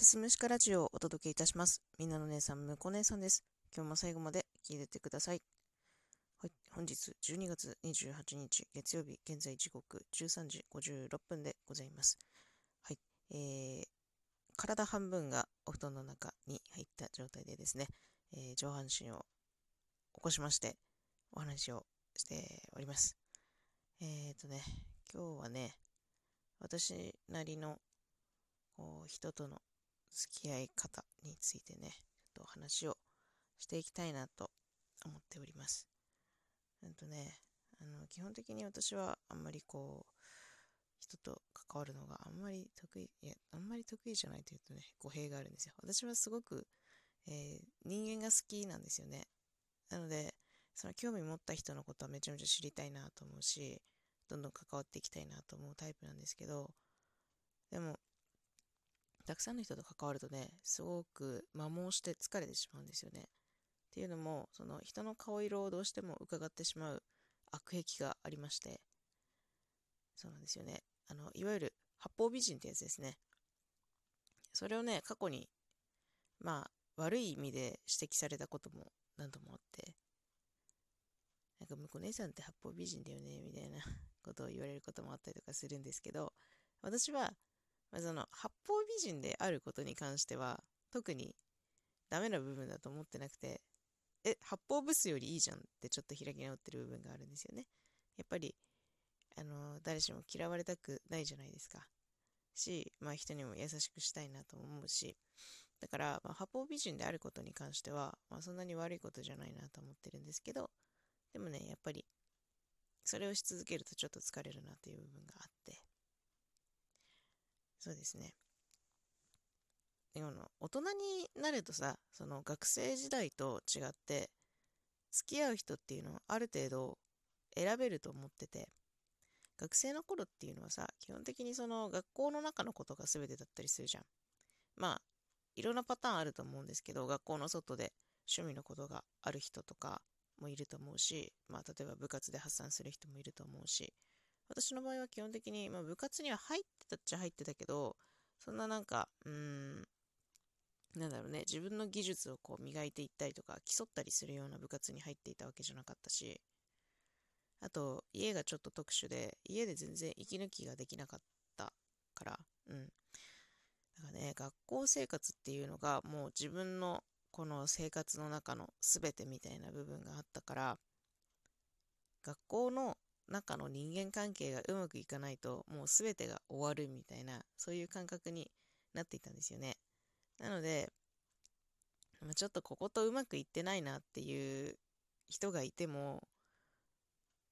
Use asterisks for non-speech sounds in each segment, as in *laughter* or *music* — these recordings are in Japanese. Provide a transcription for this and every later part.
すすむしかラジオをお届けいたします。みんなの姉さん、むこ姉さんです。今日も最後まで聞いててください。はい、本日12月28日月曜日、現在時刻13時56分でございます。はい、えー、体半分がお布団の中に入った状態でですね、えー、上半身を起こしましてお話をしております。えーとね、今日はね、私なりのこう人との付き合い方についてね、ちょっと話をしていきたいなと思っております。うんとね、あの基本的に私はあんまりこう、人と関わるのがあんまり得意、いや、あんまり得意じゃないというとね、語弊があるんですよ。私はすごく、えー、人間が好きなんですよね。なので、その興味持った人のことはめちゃめちゃ知りたいなと思うし、どんどん関わっていきたいなと思うタイプなんですけど、でも、たくさんの人と関わるとね、すごく摩耗して疲れてしまうんですよね。っていうのも、その人の顔色をどうしても伺ってしまう悪癖がありまして、そうなんですよね。あの、いわゆる八方美人ってやつですね。それをね、過去に、まあ、悪い意味で指摘されたことも何度もあって、なんか、向こう姉さんって八方美人だよね、みたいなことを言われることもあったりとかするんですけど、私はまあ、その八方美人であることに関しては特にダメな部分だと思ってなくてえ八方ブスよりいいじゃんってちょっと開き直ってる部分があるんですよね。やっぱりあの誰しも嫌われたくないじゃないですか。し、まあ、人にも優しくしたいなと思うし。だから、まあ、八方美人であることに関しては、まあ、そんなに悪いことじゃないなと思ってるんですけどでもねやっぱりそれをし続けるとちょっと疲れるなという部分があって。そうですね。でも大人になるとさ、その学生時代と違って、付き合う人っていうのはある程度選べると思ってて、学生の頃っていうのはさ、基本的にその学校の中のことが全てだったりするじゃん。まあ、いろんなパターンあると思うんですけど、学校の外で趣味のことがある人とかもいると思うし、まあ、例えば部活で発散する人もいると思うし、私の場合は基本的に、まあ、部活には入ってたっちゃ入ってたけど、そんななんか、うん、なんだろうね、自分の技術をこう磨いていったりとか、競ったりするような部活に入っていたわけじゃなかったし、あと、家がちょっと特殊で、家で全然息抜きができなかったから、うん。だからね、学校生活っていうのがもう自分のこの生活の中の全てみたいな部分があったから、学校の中の人間関係がうまくいかないともう全てが終わるみたいなそういう感覚になっていたんですよねなのでちょっとこことうまくいってないなっていう人がいても、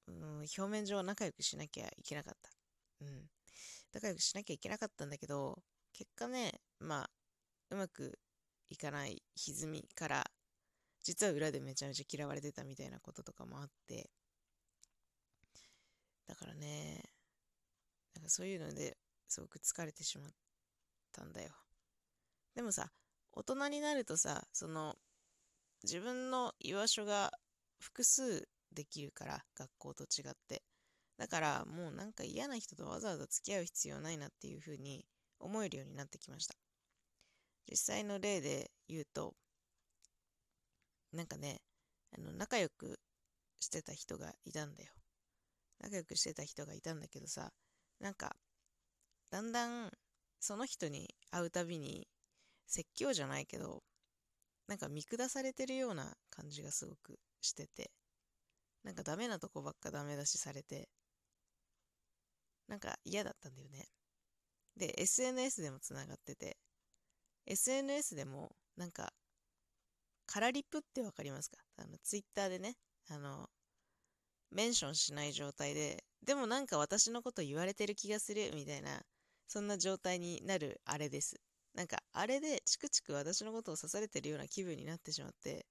うん、表面上仲良くしなきゃいけなかった。うん。仲良くしなきゃいけなかったんだけど、結果ね、まあ、うまくいかない歪みから、実は裏でめちゃめちゃ嫌われてたみたいなこととかもあって、だからね、なんかそういうのですごく疲れてしまったんだよ。でもさ、大人になるとさ、その、自分の居場所が複数できるから、学校と違って。だからもうなんか嫌な人とわざわざ付き合う必要ないなっていうふうに思えるようになってきました。実際の例で言うと、なんかね、あの仲良くしてた人がいたんだよ。仲良くしてた人がいたんだけどさ、なんか、だんだんその人に会うたびに説教じゃないけど、なんか見下されてるような感じがすごくしてて、なんかダメなとこばっかダメ出しされて、なんか嫌だったんだよね。で、SNS でもつながってて、SNS でもなんか、カラリップってわかりますか？あの、ツイッターでね、あの、メンションしない状態で、でもなんか私のこと言われてる気がするみたいな、そんな状態になるあれです。なんかあれでチクチク私のことを刺されてるような気分になってしまって、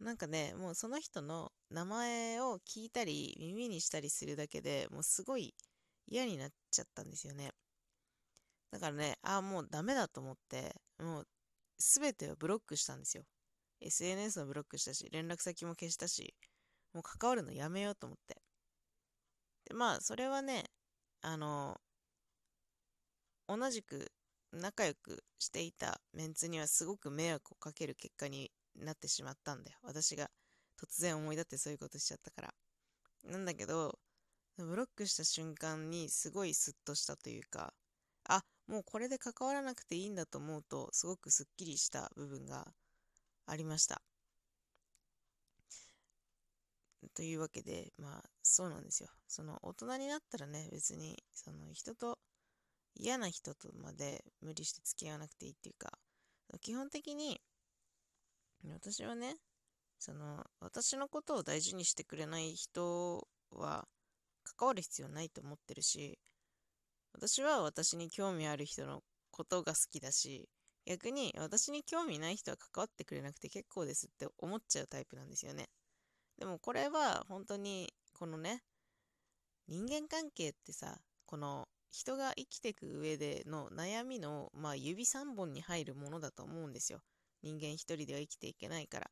なんかね、もうその人の名前を聞いたり耳にしたりするだけでもうすごい嫌になっちゃったんですよね。だからね、ああ、もうダメだと思って、もう全てをブロックしたんですよ。SNS をブロックしたし、連絡先も消したし、もう関わるのやめようと思って。で、まあ、それはね、あの、同じく仲良くしていたメンツにはすごく迷惑をかける結果になってしまったんだよ。私が突然思い立ってそういうことしちゃったから。なんだけど、ブロックした瞬間にすごいスッとしたというか、あ、もうこれで関わらなくていいんだと思うと、すごくスッキリした部分がありました。というわけで、まあ、そうなんですよ。その、大人になったらね、別に、その、人と、嫌な人とまで無理して付き合わなくていいっていうか、基本的に、私はね、その、私のことを大事にしてくれない人は、関わる必要ないと思ってるし、私は私に興味ある人のことが好きだし、逆に私に興味ない人は関わってくれなくて結構ですって思っちゃうタイプなんですよね。でもこれは本当にこのね人間関係ってさこの人が生きていく上での悩みの、まあ、指3本に入るものだと思うんですよ。人間一人では生きていけないから。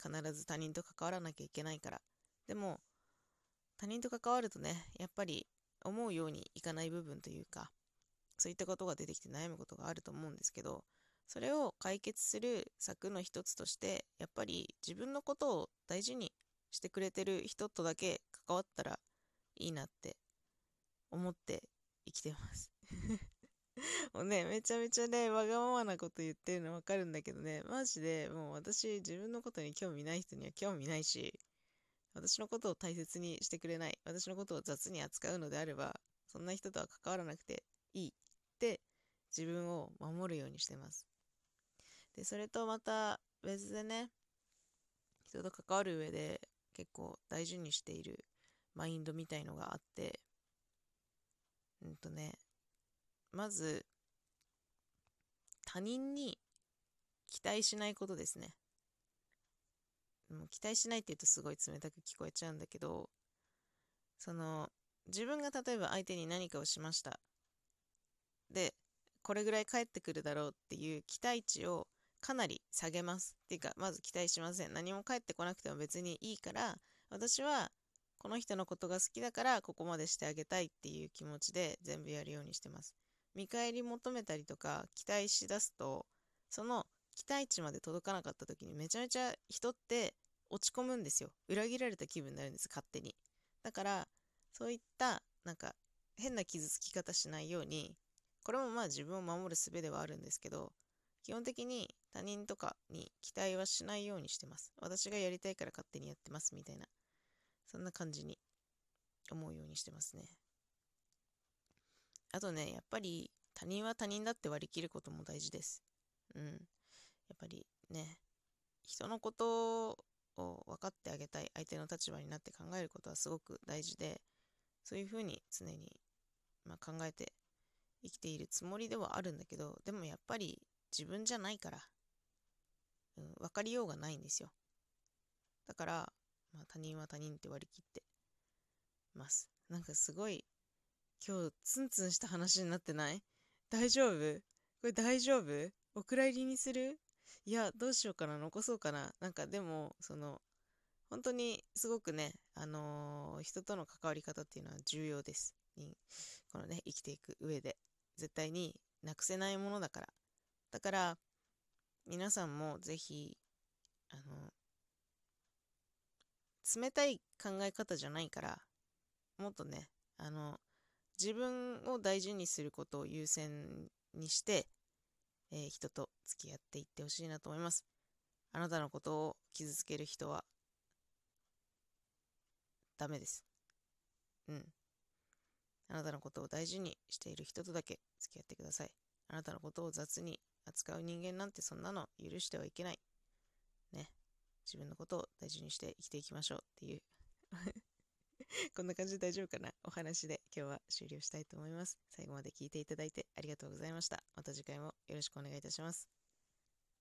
必ず他人と関わらなきゃいけないから。でも、他人と関わるとね、やっぱり思うようにいかない部分というか、そういったことが出てきて悩むことがあると思うんですけど、それを解決する策の一つとして、やっぱり自分のことを大事にしてくれてる人とだけ関わったらいいなって思って生きてます *laughs* もうね、めちゃめちゃね、わがままなこと言ってるのわかるんだけどね、マジでもう私自分のことに興味ない人には興味ないし、私のことを大切にしてくれない、私のことを雑に扱うのであれば、そんな人とは関わらなくていいって自分を守るようにしてます。で、それとまた別でね、人と関わる上で結構大事にしているマインドみたいのがあって、うんとね、まず、他人に期待しないことですね。もう期待しないって言うとすごい冷たく聞こえちゃうんだけど、その、自分が例えば相手に何かをしました。で、これぐらい返ってくるだろうっていう期待値をかなり下げます。っていうか、まず期待しません。何も返ってこなくても別にいいから、私はこの人のことが好きだからここまでしてあげたいっていう気持ちで全部やるようにしてます。見返り求めたりとか期待しだすと、その期待値まで届かなかった時にめちゃめちゃ人って落ち込むんですよ。裏切られた気分になるんです、勝手に。だから、そういったなんか変な傷つき方しないように、これもまあ自分を守る術ではあるんですけど、基本的に他人とかに期待はしないようにしてます。私がやりたいから勝手にやってますみたいな。そんな感じに思うようにしてますね。あとね、やっぱり他人は他人だって割り切ることも大事です。うん。やっぱりね、人のことを分かってあげたい相手の立場になって考えることはすごく大事で、そういうふうに常に、まあ、考えて生きているつもりではあるんだけど、でもやっぱり自分じゃないから、うん、分かりようがないんですよ。だから、まあ、他人は他人って割り切ってます。なんかすごい、今日ツンツンした話になってない？大丈夫？これ大丈夫？お蔵入りにする？いや、どうしようかな？残そうかな？なんかでも、その、本当にすごくね、あのー、人との関わり方っていうのは重要です。このね、生きていく上で。絶対になくせないものだから。だから、皆さんもぜひ、あの、冷たい考え方じゃないから、もっとね、あの、自分を大事にすることを優先にして、えー、人と付き合っていってほしいなと思います。あなたのことを傷つける人は、ダメです。うん。あなたのことを大事にしている人とだけ付き合ってください。あなたのことを雑に扱う人間なんてそんなの許してはいけない。ね。自分のことを大事にして生きていきましょうっていう *laughs* こんな感じで大丈夫かな？お話で今日は終了したいと思います。最後まで聞いていただいてありがとうございました。また次回もよろしくお願いいたします。